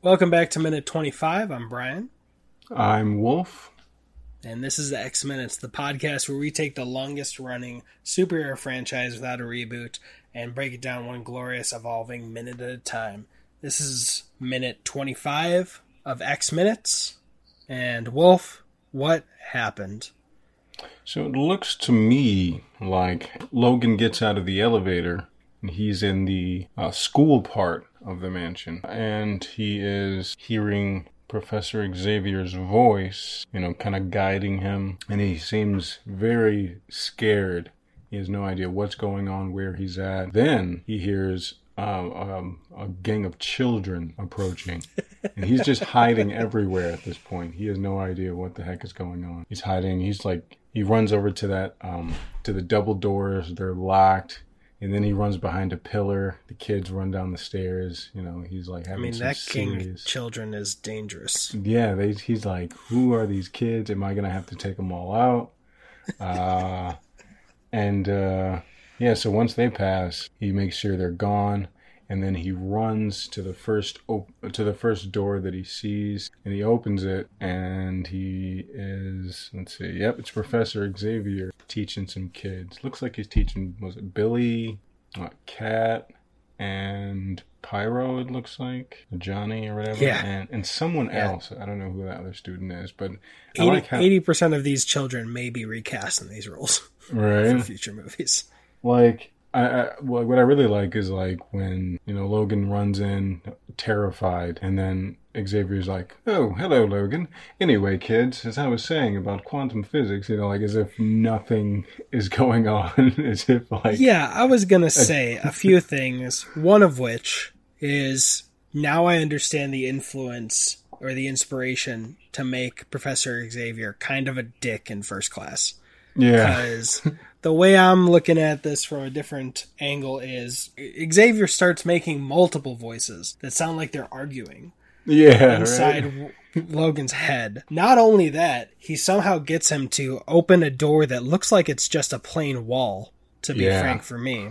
Welcome back to minute 25. I'm Brian. I'm Wolf. And this is the X Minutes, the podcast where we take the longest running superhero franchise without a reboot and break it down one glorious evolving minute at a time. This is minute 25 of X Minutes. And Wolf, what happened? So it looks to me like Logan gets out of the elevator and he's in the uh, school part of the mansion and he is hearing Professor Xavier's voice, you know, kind of guiding him, and he seems very scared. He has no idea what's going on, where he's at. Then he hears uh, um, a gang of children approaching, and he's just hiding everywhere at this point. He has no idea what the heck is going on. He's hiding. He's like he runs over to that um, to the double doors. They're locked and then he runs behind a pillar. The kids run down the stairs. You know, he's like having I mean, that serious... king children is dangerous. Yeah, they, he's like, who are these kids? Am I gonna have to take them all out? Uh, and uh, yeah, so once they pass, he makes sure they're gone and then he runs to the first op- to the first door that he sees and he opens it and he is let's see yep it's professor xavier teaching some kids. Looks like he's teaching was it billy uh, cat and pyro it looks like johnny or whatever yeah. and, and someone yeah. else. I don't know who that other student is but 80, like how, 80% of these children may be recast in these roles right. for future movies. Like I, I what I really like is like when you know Logan runs in terrified, and then Xavier's like, "Oh, hello, Logan." Anyway, kids, as I was saying about quantum physics, you know, like as if nothing is going on, as if like yeah, I was gonna say a few things. One of which is now I understand the influence or the inspiration to make Professor Xavier kind of a dick in first class. Yeah. Because the way I'm looking at this from a different angle is Xavier starts making multiple voices that sound like they're arguing. Yeah. Inside right? Logan's head. Not only that, he somehow gets him to open a door that looks like it's just a plain wall, to be yeah. frank for me.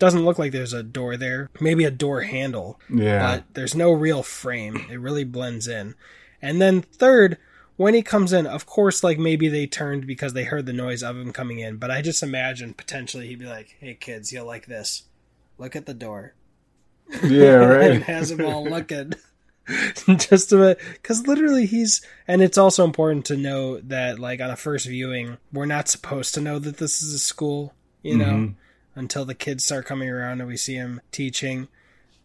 Doesn't look like there's a door there. Maybe a door handle. Yeah. But there's no real frame. It really blends in. And then third, when he comes in, of course, like maybe they turned because they heard the noise of him coming in, but I just imagine potentially he'd be like, "Hey kids, you'll like this. Look at the door." Yeah, right. and has them all looking. just a bit, because literally he's, and it's also important to know that, like on a first viewing, we're not supposed to know that this is a school, you know, mm-hmm. until the kids start coming around and we see him teaching.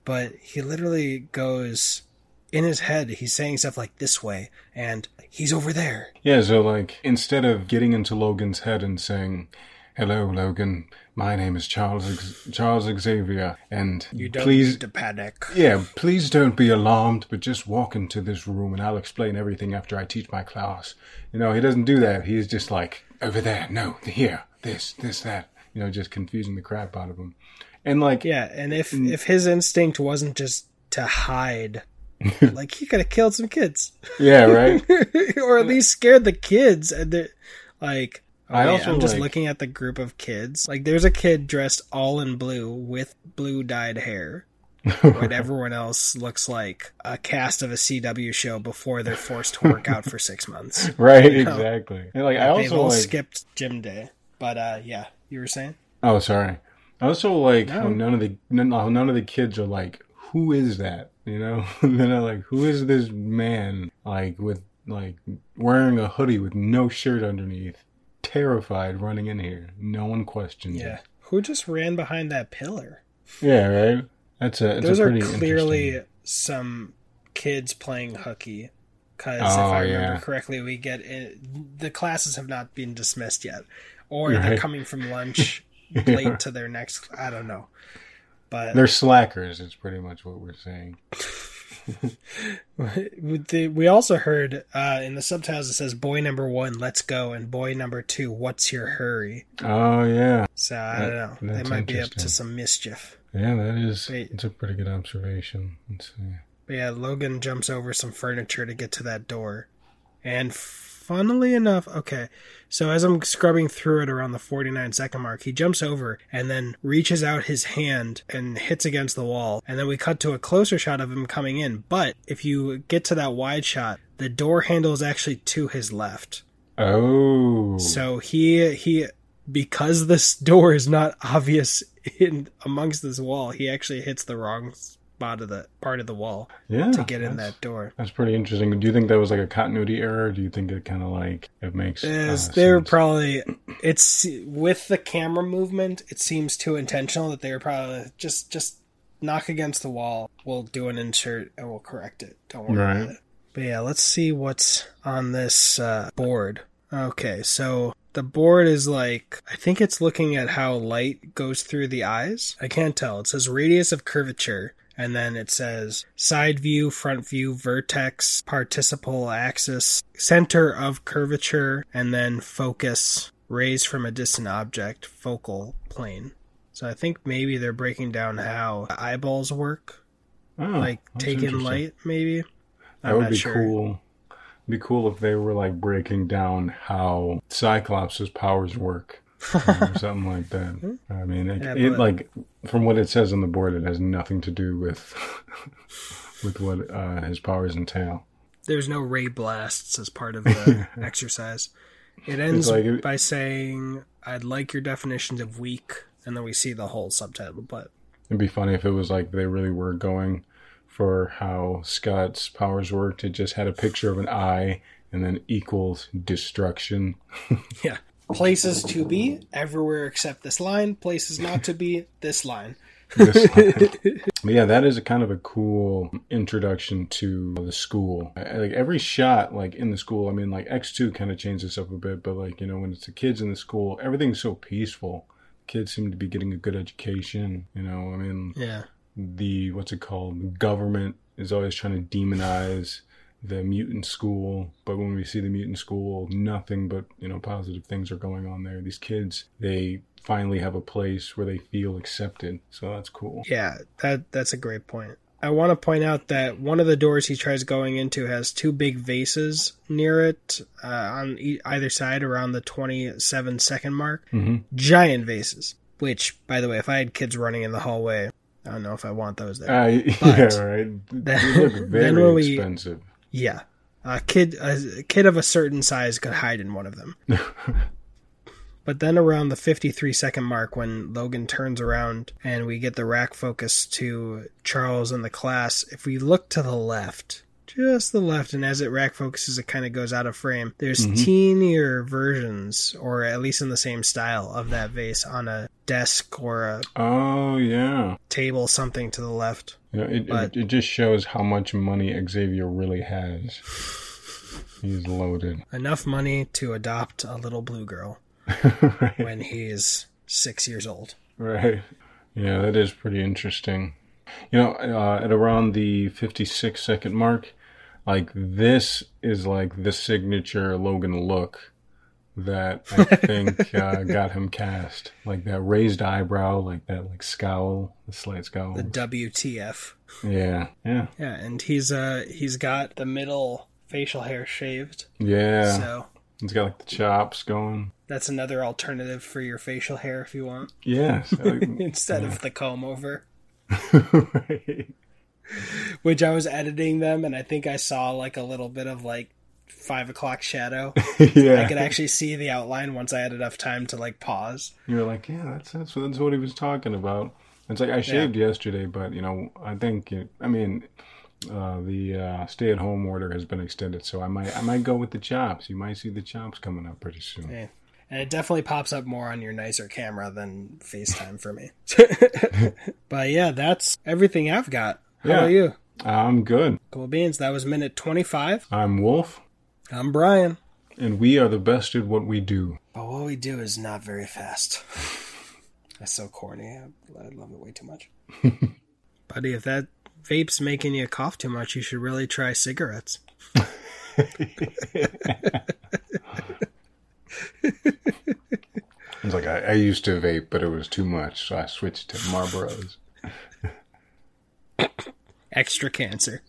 But he literally goes in his head, he's saying stuff like this way and he's over there. Yeah, so like instead of getting into Logan's head and saying, "Hello, Logan. My name is Charles Charles Xavier, and you don't please need to panic." Yeah, please don't be alarmed, but just walk into this room and I'll explain everything after I teach my class. You know, he doesn't do that. He's just like over there, no, here, this, this, that. You know, just confusing the crap out of him. And like, yeah, and if if his instinct wasn't just to hide like he could have killed some kids. Yeah, right. or at least scared the kids. And they're like, oh, I also I'm just like... looking at the group of kids. Like, there's a kid dressed all in blue with blue dyed hair. when everyone else looks like a cast of a CW show before they're forced to work out for six months. Right, you know? exactly. And like, I also all like... skipped gym day, but uh, yeah, you were saying. Oh, sorry. I also like no. how none of the none, none of the kids are like, who is that? You know, then I like, who is this man like with like wearing a hoodie with no shirt underneath, terrified, running in here? No one questions. Yeah, it. who just ran behind that pillar? Yeah, right. That's a. Those are clearly some kids playing hooky. Because oh, if I remember yeah. correctly, we get in, the classes have not been dismissed yet, or right. they're coming from lunch late to their next. I don't know. But they're slackers. It's pretty much what we're saying. we also heard uh, in the subtitles it says "Boy number one, let's go," and "Boy number two, what's your hurry?" Oh yeah. So I don't know. They might be up to some mischief. Yeah, that is. Wait. It's a pretty good observation. Let's see. But yeah, Logan jumps over some furniture to get to that door, and f- funnily enough, okay. So as I'm scrubbing through it around the 49 second mark, he jumps over and then reaches out his hand and hits against the wall. And then we cut to a closer shot of him coming in. But if you get to that wide shot, the door handle is actually to his left. Oh. So he he because this door is not obvious in amongst this wall, he actually hits the wrong spot of the part of the wall yeah, to get in that door. That's pretty interesting. Do you think that was like a continuity error? Or do you think it kind of like it makes? Uh, they were sense? probably it's with the camera movement. It seems too intentional that they were probably just just knock against the wall. We'll do an insert and we'll correct it. Don't worry Right. about it. But yeah, let's see what's on this uh, board. Okay, so the board is like I think it's looking at how light goes through the eyes. I can't tell. It says radius of curvature. And then it says side view, front view, vertex, principal axis, center of curvature, and then focus, rays from a distant object, focal plane. So I think maybe they're breaking down how eyeballs work, Oh, like that's take in interesting. light, maybe. That would be cool. Be cool if they were like breaking down how Cyclops' powers work. Or something like that. I mean, it, Yeah, it like from what it says on the board, it has nothing to do with with what uh, his powers entail. There's no ray blasts as part of the exercise. It ends like it- by saying, "I'd like your definitions of weak," and then we see the whole subtitle. But It'd be funny if it was like they really were going for how Scott's powers worked. It just had a picture of an eye and then equals destruction. yeah, places to be everywhere except this line. Places not to be this line. This But yeah, that is a kind of a cool introduction to the school. Like every shot, like in the school, I mean, like X two kind of changed this up a bit, but like you know, when it's the kids in the school, everything's so peaceful. Kids seem to be getting a good education. You know, I mean, Yeah, the what's it called? The government is always trying to demonize the mutant school, but when we see the mutant school, nothing but you know positive things are going on there. These kids, they finally have a place where they feel accepted, so that's cool. yeah, that that's a great point. I want to point out that one of the doors he tries going into has two big vases near it uh, on e- either side around the 27 second mark. hmm Giant vases. Which, by the way, if I had kids running in the hallway, I don't know if I want those there. Uh, yeah, right. They look very when we- expensive. Yeah. A kid a kid of a certain size could hide in one of them. but then around the 53 second mark when Logan turns around and we get the rack focus to Charles and the class, if we look to the left, just the left and as it rack focuses it kind of goes out of frame. There's Mhm. teenier versions or at least in the same style of that vase on a desk or a Oh yeah, table something to the left. you know, it, But- it it just shows how much money Xavier really has. He's loaded. Enough money to adopt a little blue girl. right. when he's six years old. Right. Yeah, that is pretty interesting. You know, uh, at around the 56 second mark, like this is like the signature Logan look that I think uh, got him cast. Like that raised eyebrow, like that like scowl, the slight scowl. The WTF? Yeah, yeah, Yeah, and he's uh he's got the middle facial hair shaved, yeah. so He's got like the chops going. that's another alternative for your facial hair if you want, Yeah. so, instead of the comb over. right. Which I was editing them, and I think I saw like a little bit of like five o'clock shadow. yeah. I could actually see the outline once I had enough time to like pause. You're like, yeah, that's that's what, that's what he was talking about. It's like I shaved yesterday, but you know, I think it, I mean, uh, the uh, stay-at-home order has been extended, so I might I might go with the chops. You might see the chops coming up pretty soon. Yeah. And it definitely pops up more on your nicer camera than FaceTime for me. but yeah, that's everything I've got. How Yeah. about you? I'm good. Cool beans. That was minute 25. I'm Wolf, I'm Brian. and we are the best at what we do. But what we do is not very fast. That's so corny. I, I love it way too much. Buddy, if that vape's making you cough too much, you should really try cigarettes. It's like I, I used to vape, but it was too much, so I switched to Marlboros. Extra cancer.